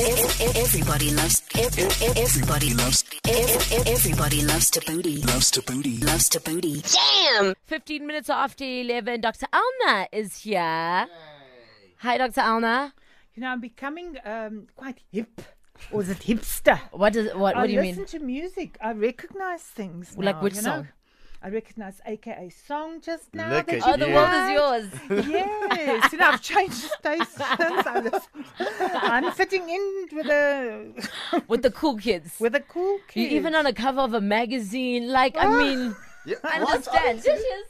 Everybody loves. Everybody loves. Everybody loves to booty. Loves to booty. Loves to booty. Damn. 15 minutes after 11, Dr. Elna is here. Hi, Dr. Elna. You know, I'm becoming um, quite hip. Or is it hipster? What does what, I what do you listen to music. I recognize things. Like now, which you know? song? I recognize AKA song just now. Look that at Oh, the you. world is yours. Yes, you know, I've changed stations. I listen. I'm fitting in with the With the cool kids. with the cool kids. You're even on a cover of a magazine. Like, I Oh. mean, Yeah, understand.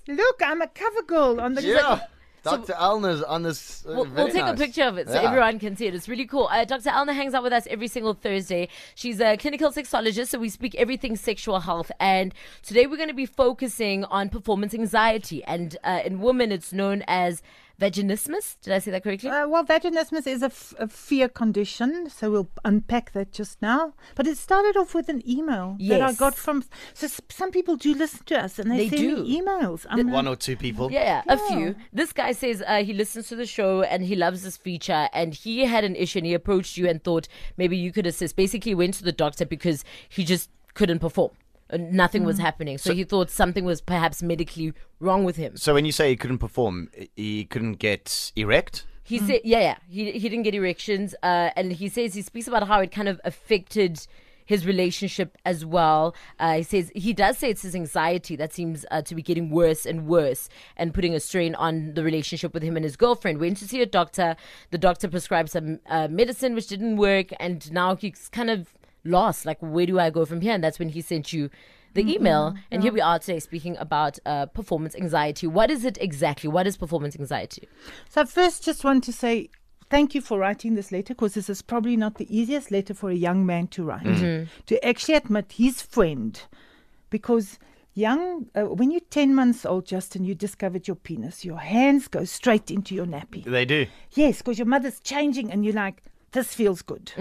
Look, I'm a cover girl on the. Yeah. Dr. Elna's on this. Uh, We'll, we'll take a picture of it so Yeah. everyone can see it. It's really cool. Uh, Dr. Elna hangs out with us every single Thursday. She's a clinical sexologist, so we speak everything sexual health. And today we're going to be focusing on performance anxiety. And uh, in women, it's known as vaginismus. Did I say that correctly? Uh, well, vaginismus is a, f- a fear condition, so we'll unpack that just now. But it started off with an email that I got from. So s- some people do listen to us, and they, They send do. me emails. I'm One or two people. Yeah, a few. This guy says uh, he listens to the show and he loves this feature. And he had an issue and he approached you and thought maybe you could assist. Basically, went to the doctor because he just couldn't perform. Uh, Nothing was happening. So, he thought something was perhaps medically wrong with him. So when you say he couldn't perform, he couldn't get erect? He said, yeah, yeah, he, he didn't get erections. Uh, and he says, he speaks about how it kind of affected his relationship as well. Uh, he says, he does say it's his anxiety that seems uh, to be getting worse and worse and putting a strain on the relationship with him and his girlfriend. Went to see a doctor. The doctor prescribed some uh, medicine which didn't work. And now he's kind of lost. Like, where do I go from here? And that's when he sent you the email. And here we are today speaking about uh, performance anxiety. What is it exactly? What is performance anxiety? So I first just want to say thank you for writing this letter because this is probably not the easiest letter for a young man to write. To actually admit his friend, because young, uh, when you're 10 months old, Justin, you discovered your penis. Your hands go straight into your nappy. They do. Yes, because your mother's changing and you're like, this feels good.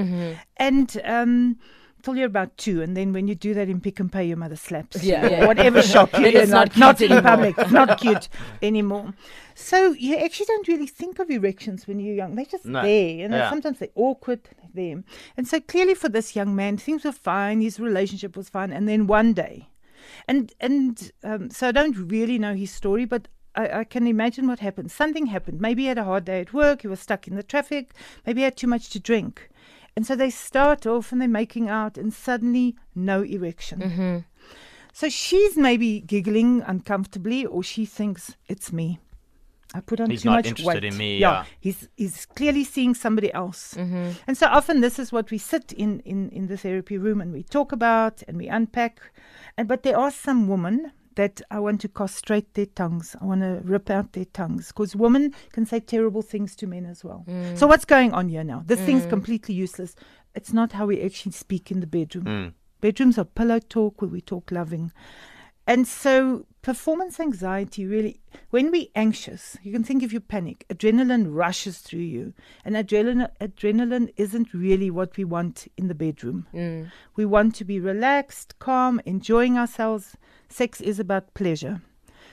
And um, till you're about two, and then when you do that in Pick n Pay, your mother slaps you. Yeah, or yeah. Whatever shop you're in, not like, not in public, not cute anymore. So you actually don't really think of erections when you're young. They're just No. there. and Yeah. sometimes they're awkward, they're there. And so clearly for this young man, things were fine, his relationship was fine, and then one day, and and um, so I don't really know his story, but I, I can imagine what happened. Something happened. Maybe he had a hard day at work. He was stuck in the traffic. Maybe he had too much to drink, and so they start off and they're making out, and suddenly no erection. So she's maybe giggling uncomfortably, or she thinks it's me. I put on He's too not much interested weight. in me, yeah. he's he's clearly seeing somebody else. Mm-hmm. And so often this is what we sit in, in, in the therapy room and we talk about and we unpack. And but there are some women that I want to castrate their tongues. I want to rip out their tongues because women can say terrible things to men as well. Mm. So what's going on here now? This thing's mm. completely useless. It's not how we actually speak in the bedroom. Mm. Bedrooms are pillow talk where we talk loving. And so, performance anxiety really, when we're anxious, you can think if you panic, adrenaline rushes through you. And adrenaline, adrenaline isn't really what we want in the bedroom. Mm. We want to be relaxed, calm, enjoying ourselves. Sex is about pleasure.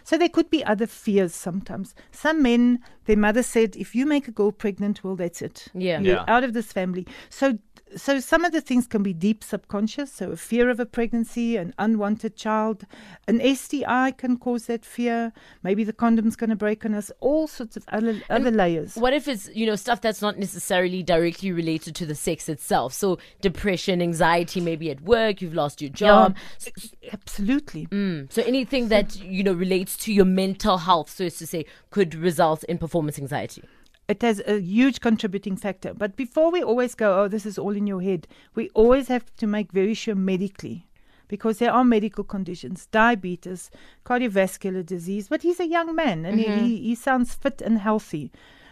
So there could be other fears sometimes. Some men, their mother said, if you make a girl pregnant, well, that's it. Yeah. You're Yeah. out of this family. So so some of the things can be deep subconscious. So a fear of a pregnancy, an unwanted child, an STI can cause that fear. Maybe the condom's going to break on us. All sorts of other other layers. What if it's, you know, stuff that's not necessarily directly related to the sex itself? So depression, anxiety, maybe at work, you've lost your job. Yeah, absolutely. Mm. So anything that, you know, relates to your mental health, so as to say, could result in performance anxiety. It has a huge contributing factor. But before we always go, oh, this is all in your head, we always have to make very sure medically. Because there are medical conditions, diabetes, cardiovascular disease. But he's a young man and he, he, he sounds fit and healthy.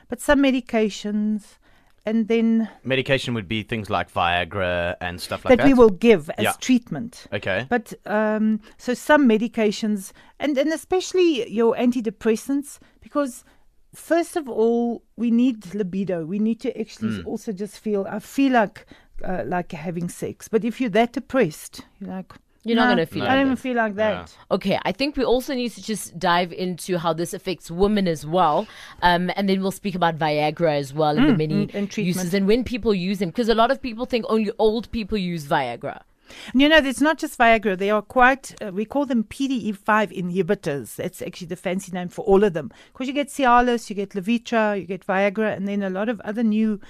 But some medications, and then Medication would be things like Viagra and stuff like that that. we will give as Yeah. treatment. Okay. But um, so some medications, and, and especially your antidepressants, because first of all, we need libido. We need to actually Hmm. also just feel, I feel like uh, like having sex. But if you're that depressed, you're like, You're not going to feel I like don't that. even feel like that. Okay, I think we also need to just dive into how this affects women as well. Um, and then we'll speak about Viagra as well and the many mm, and uses and when people use them. Because a lot of people think only old people use Viagra. And you know, it's not just Viagra. They are quite, uh, we call them PDE5 inhibitors. That's actually the fancy name for all of them. Because you get Cialis, you get Levitra, you get Viagra, and then a lot of other new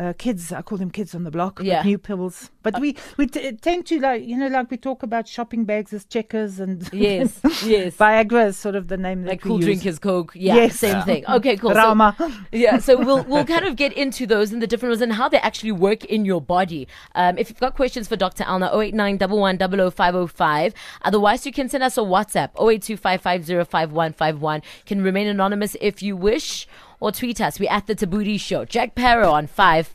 uh, kids, I call them kids on the block, Yeah. new pills. But we, we t- tend to, like, you know, like we talk about shopping bags as checkers and Yes, yes. Viagra is sort of the name Like that we cool use. drinkers, Coke. Yeah, Yes. same Yeah. thing. Okay, cool. So- Rama. yeah, so we'll we'll kind of get into those and the different ones and how they actually work in your body. Um, if you've got questions for Dr. Elna, 089 505 Otherwise, you can send us a WhatsApp, 0825505151. Can remain anonymous if you wish, or tweet us. We're at the Thabooty Show. Jack Parow on 5.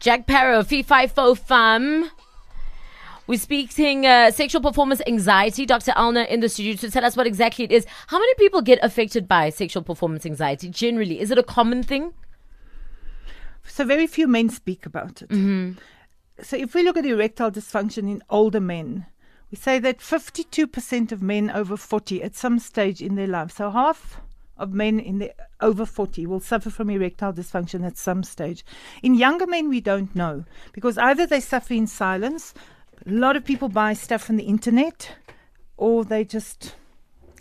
Jack Parow, Fee Fam. We're speaking uh, sexual performance anxiety. Dr. Elna in the studio to tell us what exactly it is. How many people get affected by sexual performance anxiety generally? Is it a common thing? So very few men speak about it. So if we look at erectile dysfunction in older men, we say that 52% of men over 40 at some stage in their life, so half of men in the over 40 will suffer from erectile dysfunction at some stage. In younger men, we don't know because either they suffer in silence, a lot of people buy stuff from the internet, or they just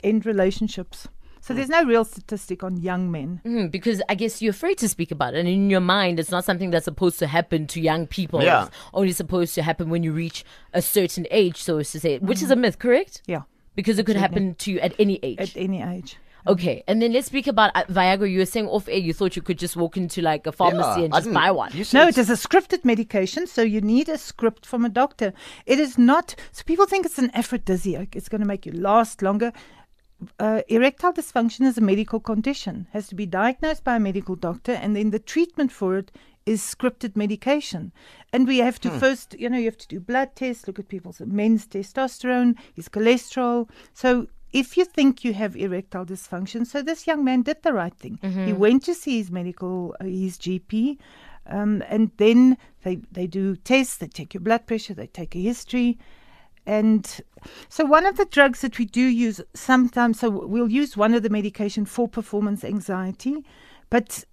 end relationships. So there's no real statistic on young men. Mm, because I guess you're afraid to speak about it. And in your mind, it's not something that's supposed to happen to young people. Yeah. It's only supposed to happen when you reach a certain age, so as to say, which is a myth, correct? Yeah, Because it could happen to you at any age. at any age. okay, and then let's speak about uh, Viagra. You were saying off air you thought you could just walk into like a pharmacy Yeah, and just buy one. No, it is a scripted medication, so you need a script from a doctor. It is not. So people think it's an aphrodisiac. It's going to make you last longer. Uh, erectile dysfunction is a medical condition. Has to be diagnosed by a medical doctor, and then the treatment for it is scripted medication. And we have to first, you know, you have to do blood tests, look at people's men's testosterone, his cholesterol. So if you think you have erectile dysfunction, so this young man did the right thing. He went to see his medical, uh, his GP, um, and then they they do tests. They take your blood pressure. They take a history. And so, one of the drugs that we do use sometimes, so we'll use one of the medication for performance anxiety, but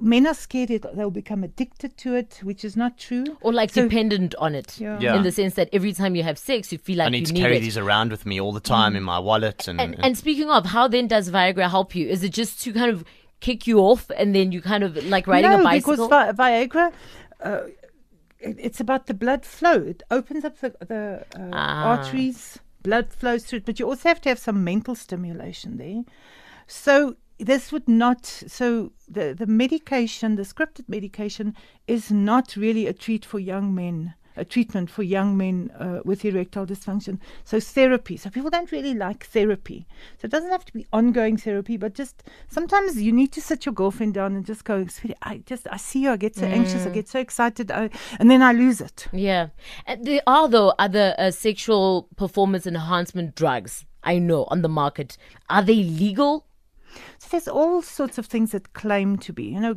men are scared it, they'll become addicted to it, which is not true. or like So- dependent on it. Yeah. Yeah. In the sense that every time you have sex, you feel like I need you to need carry it. these around with me all the time in my wallet, and, And, and speaking of, how then does Viagra help you? Is it just to kind of kick you off and then you kind of like riding no, a bicycle? because Vi- Viagra, uh, it, it's about the blood flow. It opens up the, the uh, Ah. arteries, blood flows through it, but you also have to have some mental stimulation there. So this would not. So the the medication, the scripted medication, is not really a treat for young men. A treatment for young men uh, with erectile dysfunction. So therapy. So people don't really like therapy. So it doesn't have to be ongoing therapy, but just sometimes you need to sit your girlfriend down and just go, sweetie, I just I see you, I get so anxious, I get so excited, I, and then I lose it. Yeah. And there are, though, other uh, sexual performance enhancement drugs, I know, on the market. Are they legal? So there's all sorts of things that claim to be, you know,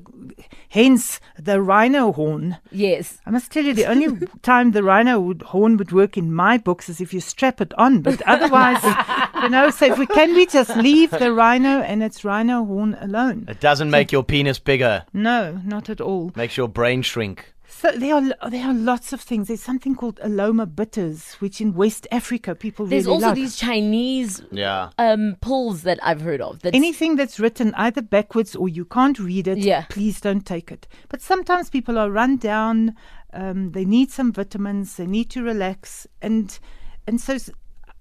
hence the rhino horn. Yes. I must tell you, the only time the rhino would, horn would work in my books is if you strap it on. But otherwise, you know, so if we can we just leave the rhino and its rhino horn alone? it doesn't make your penis bigger. No, not at all. Makes your brain shrink. So there are there are lots of things. There's something called Alomo bitters, which in West Africa people There's really also like. these Chinese Yeah. um, pills that I've heard of. That's, Anything that's written either backwards or you can't read it, Yeah. please don't take it. But sometimes people are run down. Um, they need some vitamins. They need to relax, and and so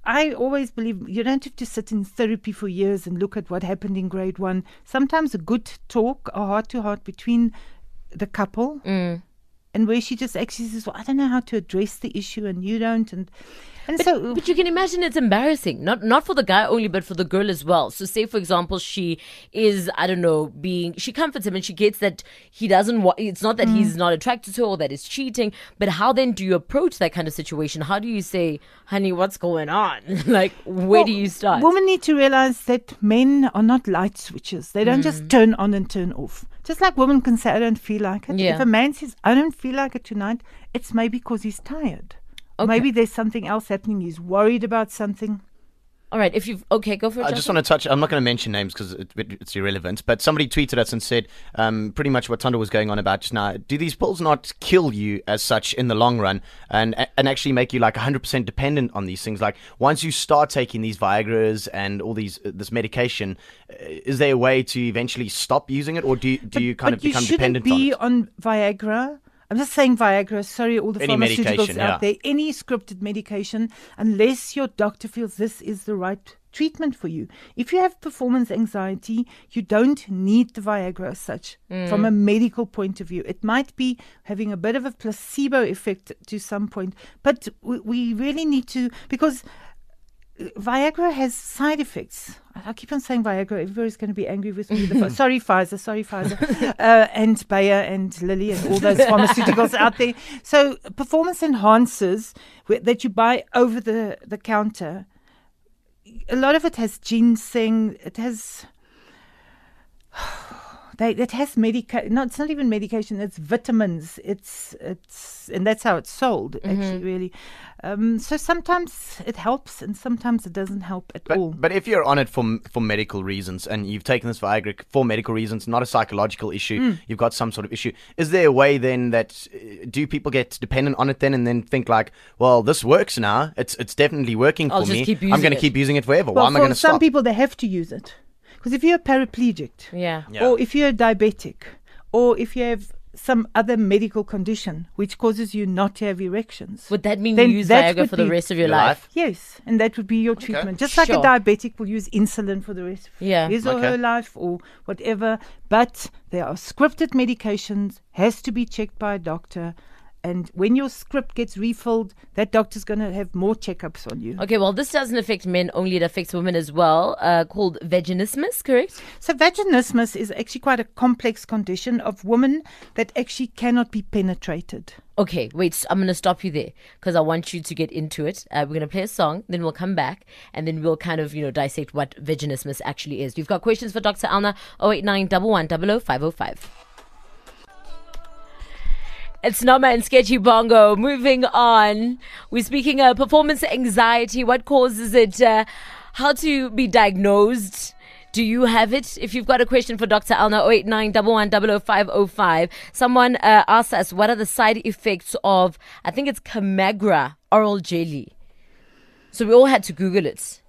I always believe you don't have to sit in therapy for years and look at what happened in grade one. Sometimes a good talk, a heart to heart between the couple, Mm. And where she just actually says, "Well, I don't know how to address the issue, and you don't," and And But, so, but you can imagine it's embarrassing, not not for the guy only, but for the girl as well. So, say for example, she is, I don't know, being she comforts him and she gets that he doesn't. want It's not that Mm. he's not attracted to her or that he's cheating, but how then do you approach that kind of situation? How do you say, "Honey, what's going on?" like, where do you start? Women need to realize that men are not light switches. They don't Mm. just turn on and turn off. Just like women can say, I don't feel like it. Yeah. If a man says, I don't feel like it tonight, it's maybe because he's tired. Okay. Maybe there's something else happening. He's worried about something. All right, if you've okay, go for it. I just want to touch. I'm not going to mention names because it, it, it's irrelevant. But somebody tweeted us and said um, pretty much what Tondo was going on about just now. Do these pills not kill you as such in the long run, and and actually make you like 100% dependent on these things? Like once you start taking these Viagra's and all these uh, this medication, uh, is there a way to eventually stop using it, or do you, do you kind of become you shouldn't dependent on be it? on Viagra. I'm just saying Viagra. Sorry, all the Any pharmaceuticals medication, out there. Any scripted medication, unless your doctor feels this is the right treatment for you. If you have performance anxiety, you don't need the Viagra as such mm. from a medical point of view. It might be having a bit of a placebo effect to some point, but we, we really need to because Viagra has side effects. I keep on saying Viagra. Everybody's going to be angry with me. Sorry, Pfizer. Sorry, Pfizer. uh, and Bayer and Lilly and all those pharmaceuticals out there. So, performance enhancers that you buy over the, the counter, a lot of it has ginseng. It has. They, it has medica- no, it's not even medication. It's vitamins. It's it's and that's how it's sold. Actually, really. Um, so sometimes it helps, and sometimes it doesn't help at But, all. but if you're on it for for medical reasons and you've taken this Viagra for medical reasons, not a psychological issue, Mm. you've got some sort of issue. Is there a way then that uh, do people get dependent on it then and then think like, well, this works now. It's it's definitely working I'll for just me. keep I'm going to keep using it forever. well, Why am I for going to some people, they have to use it because if you're paraplegic, yeah. Yeah. or if you're a diabetic, or if you have some other medical condition which causes you not to have erections, Would that mean Then you use that Viagra would for the rest of your Your life? life? Yes, and that would be your treatment. Just like a diabetic will use insulin for the rest of Yeah. his or Okay. her life or whatever. But there are scripted medications, has to be checked by a doctor. And when your script gets refilled, that doctor's going to have more checkups on you. Okay, well, this doesn't affect men only; it affects women as well. Uh, called vaginismus, correct? So, vaginismus is actually quite a complex condition of women that actually cannot be penetrated. Okay, wait. I'm going to stop you there because I want you to get into it. Uh, we're going to play a song, then we'll come back, and then we'll kind of, you know, dissect what vaginismus actually is. You've got questions for Dr. Elna 089 505. It's Nama and Sketchy Bongo. Moving on, we're speaking uh, performance anxiety. What causes it? Uh, how to be diagnosed? Do you have it? If you've got a question for Dr. Elna 089 505. Someone uh, asked us what are the side effects of, I think it's Kamagra oral jelly. So we all had to Google it.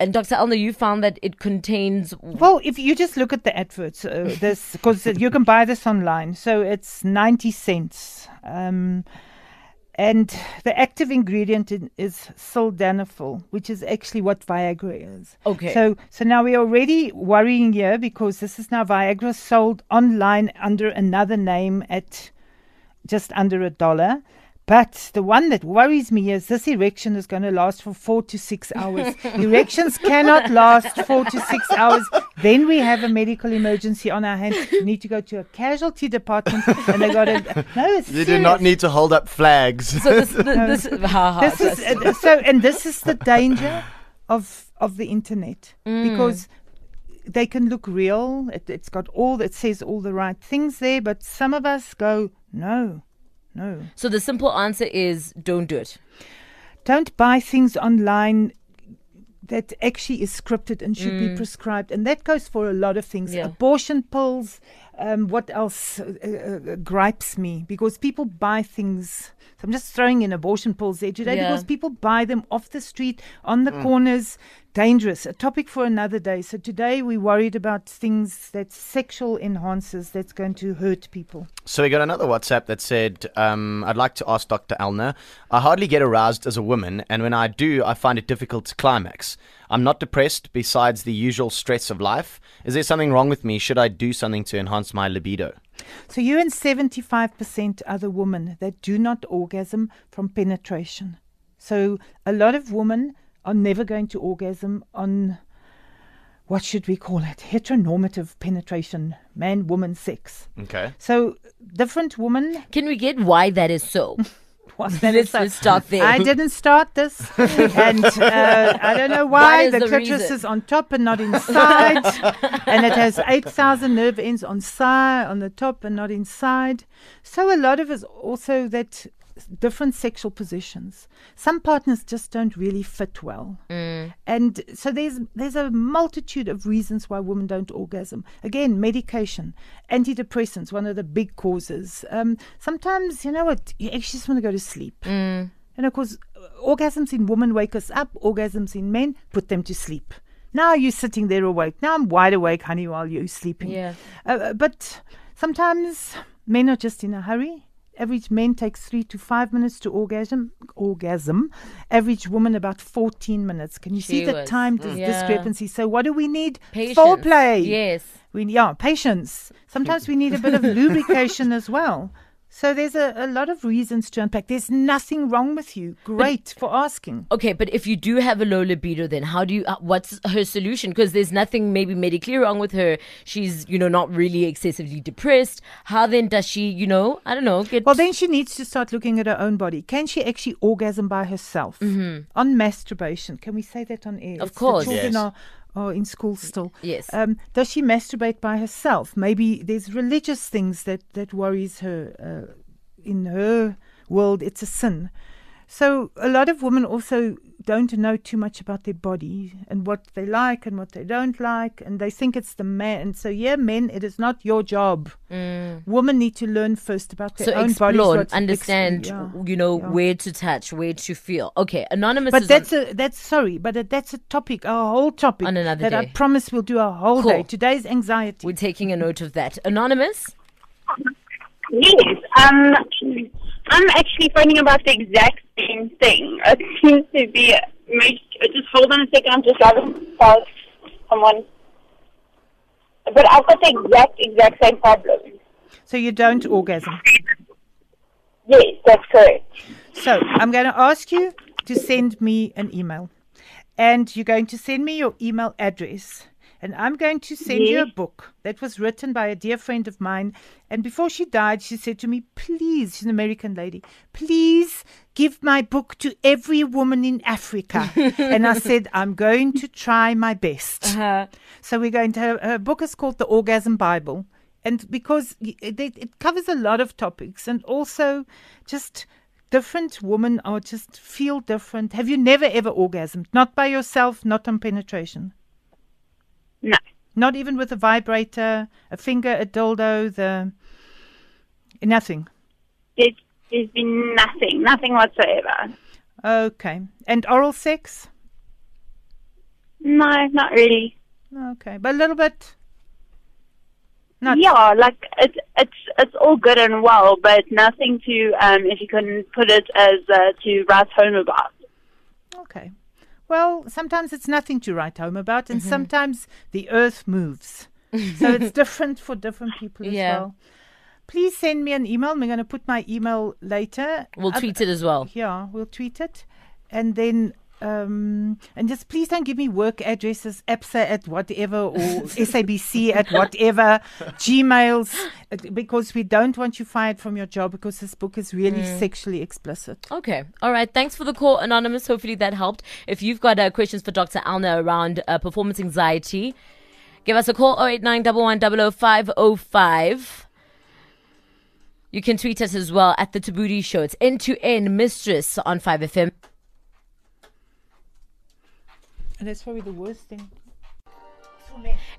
And Dr. Elna, you found that it contains. Well, if you just look at the adverts, uh, this because you can buy this online, so it's ninety cents, um, and the active ingredient in, is sildenafil, which is actually what Viagra is. Okay. So, so now we're already worrying here because this is now Viagra sold online under another name at just under a dollar. But the one that worries me is this erection is going to last for four to six hours. Erections cannot last four to six hours. Then we have a medical emergency on our hands. We need to go to a casualty department, and they got to. No, it's you do not need to hold up flags. So this, this, this, ha, ha, This is uh, so, and this is the danger of of the internet because they can look real. It, it's got all it says all the right things there, but some of us go no, no. so the simple answer is don't do it. Don't buy things online that actually is scripted and should be prescribed, and that goes for a lot of things. Yeah. Abortion pills. Um, what else uh, uh, uh, gripes me? Because people buy things. So I'm just throwing in abortion pills there today Yeah. because people buy them off the street, on the corners. Dangerous. A topic for another day. So today we worried about things that sexual enhancers that's going to hurt people. So we got another WhatsApp that said, um, "I'd like to ask Dr. Elna. I hardly get aroused as a woman, and when I do, I find it difficult to climax. I'm not depressed. Besides the usual stress of life, is there something wrong with me? Should I do something to enhance my libido?" So you and 75% are the women that do not orgasm from penetration. So a lot of women are never going to orgasm on what should we call it? Heteronormative penetration, man woman sex. Okay. So different women Can we get why that is so? that let's, so- start there. I didn't start this, and uh, I don't know why the, the clitoris reason? is on top and not inside, and it has eight thousand nerve ends on side on the top and not inside. So a lot of it also that different sexual positions. Some partners just don't really fit well, Mm. and so there's there's a multitude of reasons why women don't orgasm. Again, medication, antidepressants, one of the big causes. Um, sometimes you know what you actually just want to go to sleep. Mm. And of course, orgasms in women wake us up, orgasms in men put them to sleep. Now you're sitting there awake. Now I'm wide awake, honey, while you're sleeping. Yeah. Uh, but sometimes men are just in a hurry. Average men takes three to five minutes to orgasm. Orgasm. Average woman about 14 minutes. Can you see She the was- time dis- Yeah. discrepancy? So what do we need? Patience. Foreplay. Yes. We yeah, patience. Sometimes we need a bit of lubrication as well. So there's a, a lot of reasons to unpack. There's nothing wrong with you. Great for asking. Okay, but if you do have a low libido, then how do you? Uh, what's her solution? Because there's nothing maybe medically wrong with her. She's you know not really excessively depressed. How then does she you know I don't know get? Well, then she needs to start looking at her own body. Can she actually orgasm by herself? On masturbation. Can we say that on air? Mm-hmm. Of It's the course. children Yes. are, are in school still. Yes. Um, does she masturbate by herself? Maybe there's religious things that, that worries her. Uh, in her world, it's a sin. So a lot of women also don't know too much about their body and what they like and what they don't like, and they think it's the man. And so, yeah, men, it is not your job. Mm. Women need to learn first about their so own bodies. explore, what's- understand, ex- yeah, you know, yeah. where to touch, where to feel. Okay, anonymous. But that's on, a that's sorry, but a, that's a topic, a whole topic On another that I promise we'll do a whole Cool. day. Today's anxiety. we're taking a note of that. Anonymous. Yes. Um, I'm actually phoning about the exact same thing. It seems to be. Just hold on a second. I'm just past someone. But I've got the exact, exact same problem. so you don't orgasm. Yes, that's correct. So I'm going to ask you to send me an email, and you're going to send me your email address. And I'm going to send you a book that was written by a dear friend of mine. And before she died, she said to me, Please, she's an American lady, please give my book to every woman in Africa. and I said, I'm going to try my best. Uh-huh. So we're going to have her book is called The Orgasm Bible. And because it, it covers a lot of topics and also just different women are just feel different. Have you never ever orgasmed? Not by yourself, not on penetration. No. Not even with a vibrator, a finger, a dildo, the nothing. There's, there's been nothing, nothing whatsoever. Okay. And oral sex? No, not really. Okay. But a little bit. Not Yeah, like it's it's it's all good and well, but nothing to um if you can put it as uh, to write home about. Well, sometimes it's nothing to write home about, and mm-hmm. sometimes the earth moves. so it's different for different people as Yeah. well. Please send me an email. We're going to put my email later. We'll tweet it as well. Yeah, we'll tweet it. And then, um, and just please don't give me work addresses, ABSA at whatever, or SABC at whatever, Gmails, uh, because we don't want you fired from your job because this book is really sexually explicit. Okay. All right. Thanks for the call, Anonymous. Hopefully that helped. If you've got uh, questions for Dr. Elna around uh, performance anxiety, give us a call 089 505. You can tweet us as well at the Thabooty Show. It's N to N Mistress on 5FM. And that's probably the worst thing.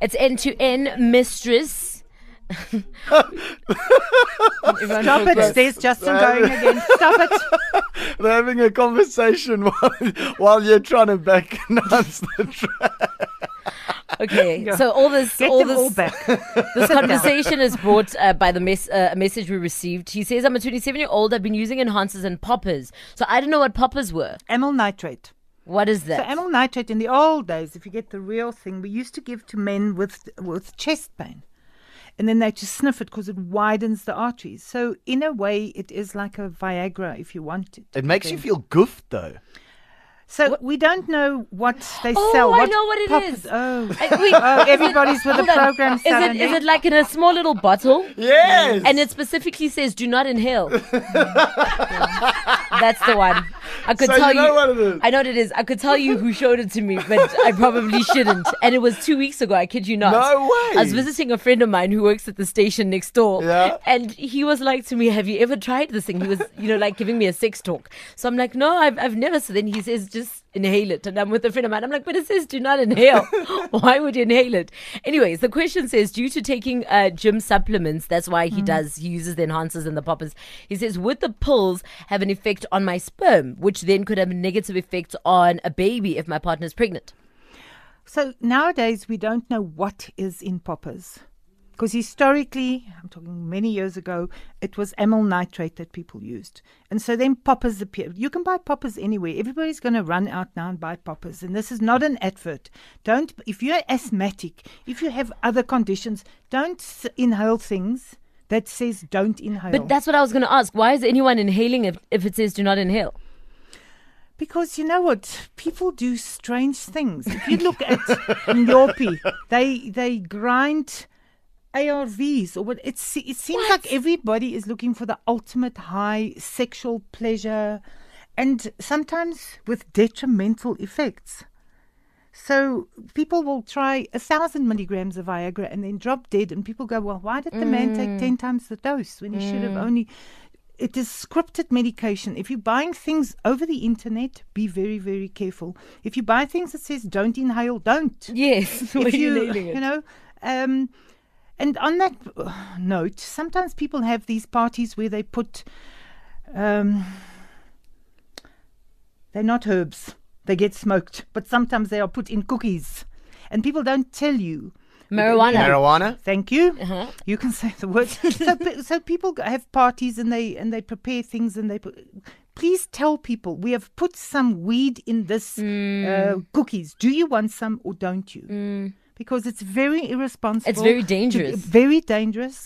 It's end to end, Mistress. Stop it. focus. There's Justin going again. Stop it. They're having a conversation while, while you're trying to back announce the track. Okay, so all this, Get all them this, all back. this conversation is brought uh, by the mes- uh, a message we received. He says, "I'm a 27 year old. I've been using enhancers and poppers. So I don't know what poppers were. Amyl nitrate. What is So that? amyl nitrate in the old days, if you get the real thing, we used to give to men with with chest pain. and then they just sniff it because it widens the arteries. So in a way, it is like a Viagra if you want it. It makes you feel goofed though. So we don't know what they sell. Oh, sell. I what know what it pop- is. Oh. Uh, wait, oh, everybody's with the program. Is it, suddenly. is it like in a small little bottle? Yes. And it specifically says do not inhale. That's the one. I could So tell you know what it is. I know what it is. I could tell you who showed it to me, but I probably shouldn't. And it was two weeks ago. I kid you not. No way. I was visiting a friend of mine who works at the station next door. Yeah. And he was like to me, "Have you ever tried this thing?" He was, you know, like giving me a sex talk. So I'm like, "No, I've, I've never." So then he says, "Just inhale it." And I'm with a friend of mine. I'm like, "But it says do not inhale. Why would you inhale it?" Anyways, the question says, due to taking uh, gym supplements, that's why he does. He uses the enhancers and the poppers. He says, would the pills have an effect on my sperm, which then could have a negative effect on a baby if my partner's pregnant? So nowadays we don't know what is in poppers. Because historically, I'm talking many years ago, it was amyl nitrate that people used. And so then poppers appeared. You can buy poppers anywhere. Everybody's going to run out now and buy poppers. And this is not an advert. Don't, if you're asthmatic, if you have other conditions, don't inhale things that says don't inhale. But that's what I was going to ask. Why is anyone inhaling if, if it says do not inhale? Because you know what, people do strange things. If you look at nyaope, they they grind ARVs or what. It's it seems like everybody is looking for the ultimate high sexual pleasure, and sometimes with detrimental effects. So people will try a thousand milligrams of Viagra and then drop dead, and people go, "Well, why did the man take ten times the dose when he should have only?" It is scripted medication. If you're buying things over the internet, be very, very careful. If you buy things that says "don't inhale," don't Yes. if you, it. you know, um, and on that uh, note, sometimes people have these parties where they put, um, they're not herbs, they get smoked, but sometimes they are put in cookies, and people don't tell you. Marijuana. Marijuana. Thank you. Uh-huh. You can say the word. so, so people have parties and they and they prepare things and they put. Please tell people we have put some weed in this Mm. uh, cookies. Do you want some or don't you? Because it's very irresponsible. It's very to- dangerous. very dangerous.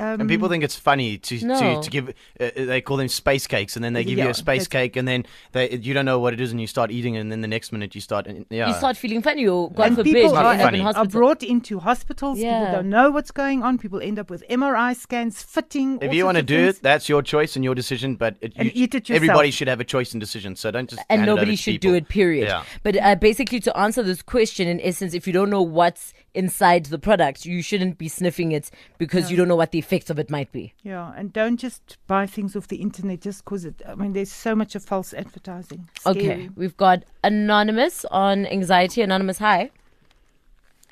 Um, And people think it's funny to to, No. to give. Uh, they call them space cakes, and then they give you a space cake, and then they, you don't know what it is, and you start eating, it, and then the next minute you start. Yeah. You start feeling funny or God and forbid people you're end up in funny. are brought into hospitals. Yeah. People don't know what's going on. People end up with MRI scans, fitting. if all you sorts want to do things. it, that's your choice and your decision. But it, And you, eat it everybody should have a choice and decision. So don't just and hand it over nobody to should people. do it period Yeah. but uh, basically to answer this question in essence if you don't know what's inside the product you shouldn't be sniffing it because you don't know what the effects of it might be Yeah, and don't just buy things off the internet just because it. I mean, there's so much of false advertising. okay we've got anonymous on anxiety anonymous hi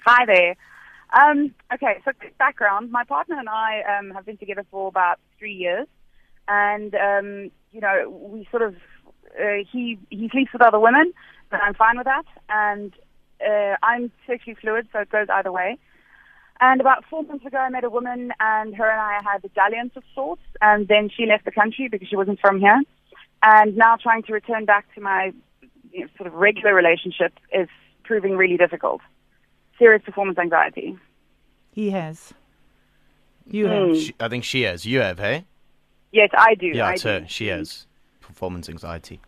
Hi there. Um, okay, so background. My partner and I um, have been together for about three years, and um, you know we sort of uh, he he sleeps with other women, but I'm fine with that, and uh, I'm sexually fluid, so it goes either way. And about four months ago, I met a woman, and her and I had a dalliance of sorts, and then she left the country because she wasn't from here, and now trying to return back to my you know, sort of regular relationship is proving really difficult serious performance anxiety. He has. You Mm. have. She, I think she has. You have, hey? Yes, I do. Yeah, I it's do. her. She has performance anxiety.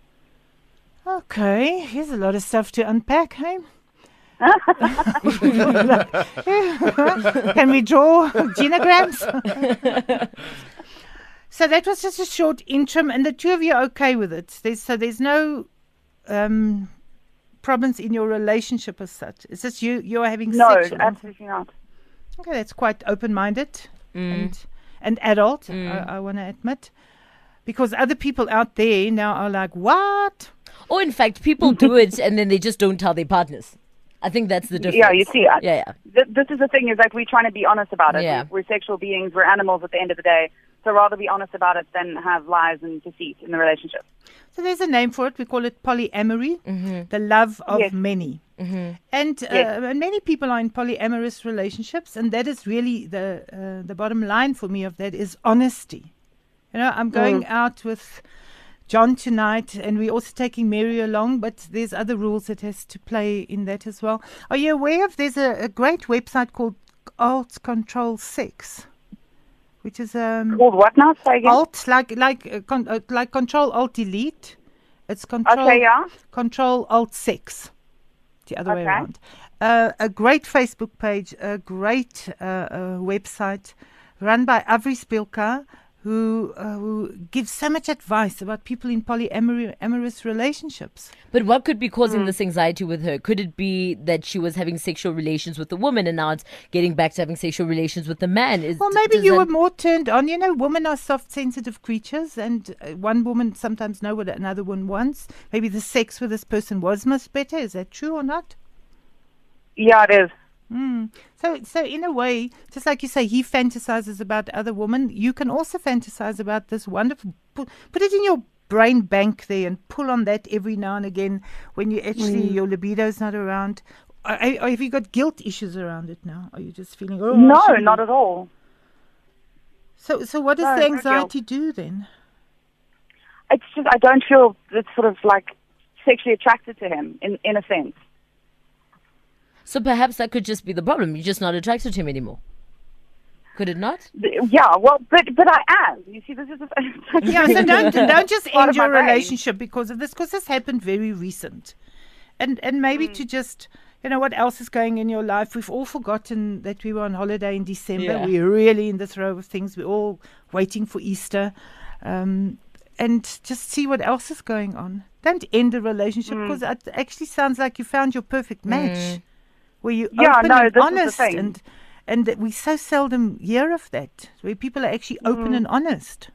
Okay, here's a lot of stuff to unpack, hey? Can we draw genograms? so that was just a short interim, and the two of you are okay with it. There's, so there's no um, problems in your relationship as such. It's just you you are having sex? No, sexual absolutely not. Okay, that's quite open-minded and and adult. I, I want to admit, because other people out there now are like, "What? or in fact people do it and then they just don't tell their partners i think that's the difference Yeah, you see, I- yeah yeah Th- this is the thing is like we're trying to be honest about it. Yeah. We're, we're sexual beings. We're animals at the end of the day. So rather be honest about it than have lies and deceit in the relationship. So there's a name for it. We call it polyamory, the love of Yes. many. And, uh, Yes. and many people are in polyamorous relationships, and that is really the uh, the bottom line for me of that is honesty. You know, I'm going out with John tonight, and we're also taking Mary along, but there's other rules that has to play in that as well. Are you aware of? There's a, a great website called Alt Control Six, which is um, Called what now? Alt like like uh, con- uh, like Control Alt Delete. It's Control Okay, yeah. Control Alt Six, the other way around. Uh, a great Facebook page, a great uh, uh, website run by Avri Spilka, who uh, who gives so much advice about people in polyamorous relationships. But what could be causing this anxiety with her? Could it be that she was having sexual relations with a woman and now it's getting back to having sexual relations with a man? Is, Well, maybe you that- were more turned on. You know, women are soft, sensitive creatures, and uh, one woman sometimes know what another one wants. Maybe the sex with this person was much better. Is that true or not? Yeah, it is. Mm. So, so in a way, just like you say, he fantasizes about other women. You can also fantasize about this wonderful. Put, put it in your brain bank there and pull on that every now and again when you actually your libido's not around. Or, or have you got guilt issues around it now? Are you just feeling? Oh, No, shouldn't at all. So, so what does No, the no anxiety do then? It's just I don't feel it's sort of like sexually attracted to him in in a sense. So perhaps that could just be the problem. You're just not attracted to him anymore. Could it not? Yeah, well, but but I am. You see, this is just, Yeah, so don't don't just end of my your brain. relationship because of this, because this happened very recent, and and maybe Mm. to just you know what else is going in your life. We've all forgotten that we were on holiday in December. Yeah. We're really in the throw of things. We're all waiting for Easter, um, and just see what else is going on. Don't end the relationship Mm. because it actually sounds like you found your perfect match, where you Yeah, open no, and this is the honest and. And that we so seldom hear of that, where people are actually Mm. open and honest.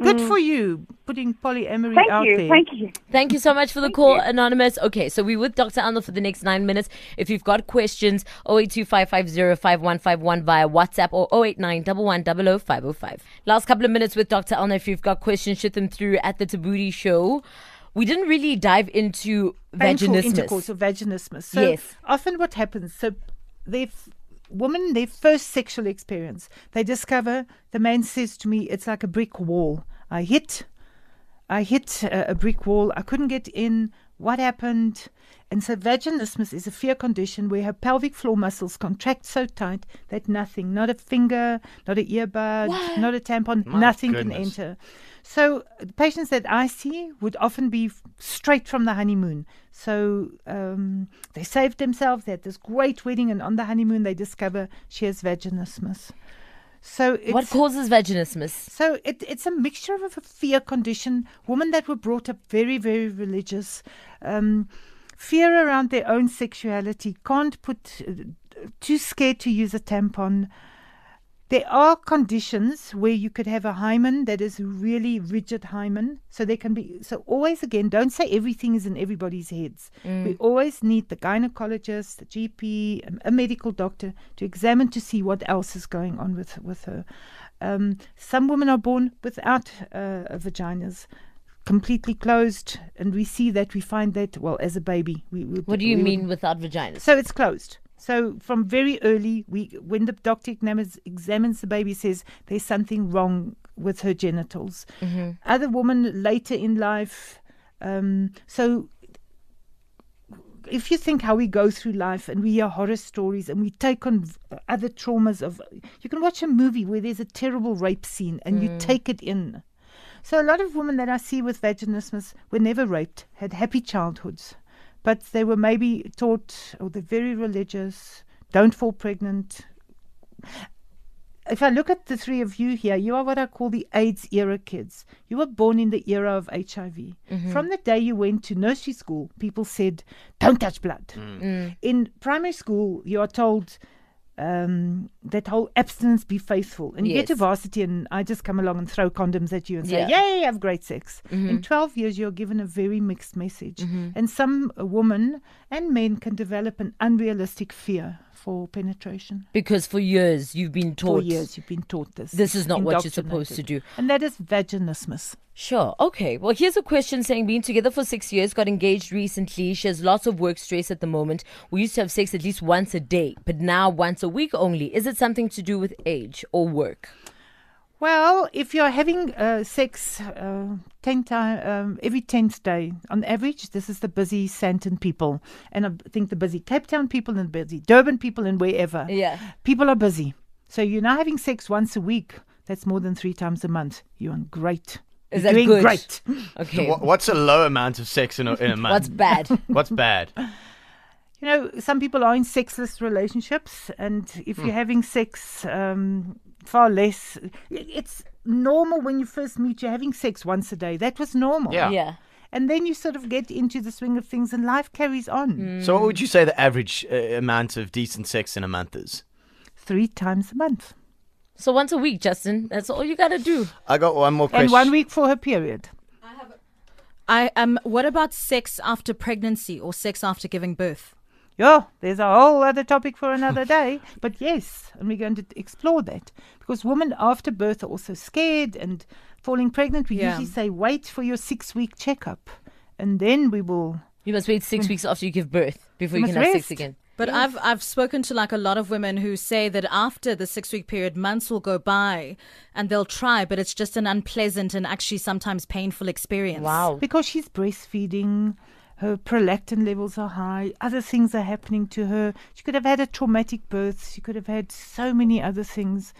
Good for you, putting polyamory thank out you, there. thank you. Thank you so much for the call, Anonymous. Okay, so we're with Dr. Elna for the next nine minutes. If you've got questions, 0825505151 via WhatsApp or 08911005005. Last couple of minutes with Dr. Elna. If you've got questions, shoot them through at the Thabooty Show. We didn't really dive into Painful vaginismus. intercourse or vaginismus. So Yes. often what happens, so their f- woman, their first sexual experience, they discover, the man says to me, it's like a brick wall. I hit, I hit a, a brick wall. I couldn't get in. What happened? And so vaginismus is a fear condition where her pelvic floor muscles contract so tight that nothing, not a finger, not an earbud, not a tampon, nothing can goodness. enter. So the patients that I see would often be f- straight from the honeymoon. So um, they saved themselves. They had this great wedding, and on the honeymoon they discover she has vaginismus. So it's, What causes vaginismus? so it, it's a mixture of a fear condition, women that were brought up very, very religious, um, fear around their own sexuality, can't put, uh, too scared to use a tampon. There are conditions where you could have a hymen that is really rigid hymen. So there can be, so always again, don't say everything is in everybody's heads. We always need the gynecologist, the GP, um, a medical doctor to examine to see what else is going on with, with her. Um, some women are born without uh, vaginas, completely closed, and we see that, we find that, well, as a baby. We, we What do you we would- mean without vaginas? so it's closed. So from very early, we when the doctor examines, examines the baby, says there's something wrong with her genitals. Other women later in life, um, so if you think how we go through life and we hear horror stories and we take on other traumas of, you can watch a movie where there's a terrible rape scene and you take it in. So a lot of women that I see with vaginismus were never raped, had happy childhoods, but they were maybe taught, or they're very religious, don't fall pregnant. If I look at the three of you here, you are what I call the AIDS era kids. You were born in the era of HIV. Mm-hmm. From the day you went to nursery school, people said, don't touch blood. Mm. Mm. In primary school, you are told um, that whole abstinence be faithful. And you get to varsity, and I just come along and throw condoms at you and say, Yeah. Mm-hmm. Yay, have great sex. In 12 years, you're given a very mixed message. And some women and men can develop an unrealistic fear for penetration. Because for years you've been taught. For years, you've been taught this. This is not what you're supposed to do. And that is vaginismus. Sure. Okay. Well, here's a question saying, been together for six years, got engaged recently. She has lots of work stress at the moment. We used to have sex at least once a day, but now once a week only. Is it something to do with age or work? Well, if you're having uh, sex uh, ten time um, every tenth day, on average, this is the busy Sandton people, and I think the busy Cape Town people and the busy Durban people and wherever. Yeah. people are busy. So you're now having sex once a week. That's more than three times a month. You're on great. Is You're that doing good? great. Okay. Wha- What's a low amount of sex in a, in a month? What's bad? What's bad? You know, some people are in sexless relationships, and if Hmm. you're having sex um, far less, it's normal when you first meet. You're having sex once a day. That was normal. Yeah. yeah. And then you sort of get into the swing of things, and life carries on. Hmm. So, what would you say the average uh, amount of decent sex in a month is? Three times a month, So once a week, Justin. That's all you gotta do. I got one more question. and one week for her period. I have. A- I um. What about sex after pregnancy or sex after giving birth? Yeah, there's a whole other topic for another day. But yes, and we're going to explore that because women after birth are also scared and falling pregnant. We Yeah. usually say wait for your six week checkup, and then we will. You must wait six mm. weeks after you give birth before You you, can must have sex again. But I've I've spoken to like a lot of women who say that after the six week period, months will go by and they'll try, but it's just an unpleasant and actually sometimes painful experience. Wow. Because she's breastfeeding, her prolactin levels are high, other things are happening to her. She could have had a traumatic birth, she could have had so many other things.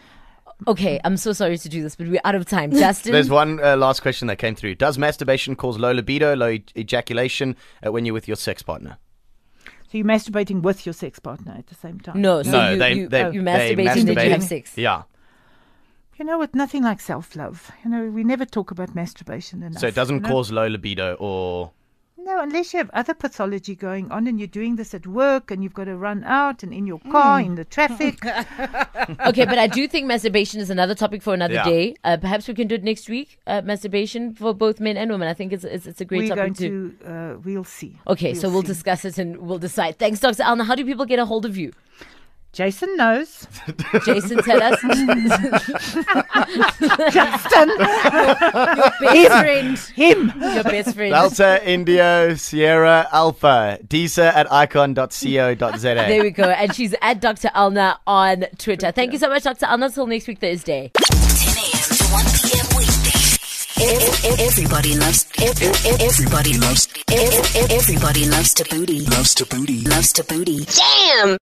Okay, I'm so sorry to do this, but we're out of time. Justin. There's one uh, last question that came through. Does masturbation cause low libido, low e- ejaculation uh, when you're with your sex partner? So you're masturbating with your sex partner at the same time. no, so no, you, they, you, they, you they masturbate and then you have sex. Yeah. You know what? Nothing like self love. You know, we never talk about masturbation enough. So it doesn't you know? cause low libido or. No, unless you have other pathology going on and you're doing this at work and you've got to run out and in your car, in the traffic. Okay, but I do think masturbation is another topic for another Yeah. day. Uh, perhaps we can do it next week. Uh, masturbation for both men and women. I think it's it's, it's a great We're topic going to, uh, we'll see. Okay, so we'll see. discuss it and we'll decide. Thanks, Dr. Elna. How do people get a hold of you? Jason knows. Jason, tell us. Justin, Your Best friend. him. Your best friend. Delta India Sierra Alpha. Disa at icon.co.za. There we go. And she's at Dr. Elna on Twitter. Thank you so much, Dr. Elna. Till next week, Thursday. 10 a.m. to 1 p.m. weekdays. Everybody loves, everybody loves, everybody loves Thabooty. Loves Thabooty. Loves Thabooty. Damn!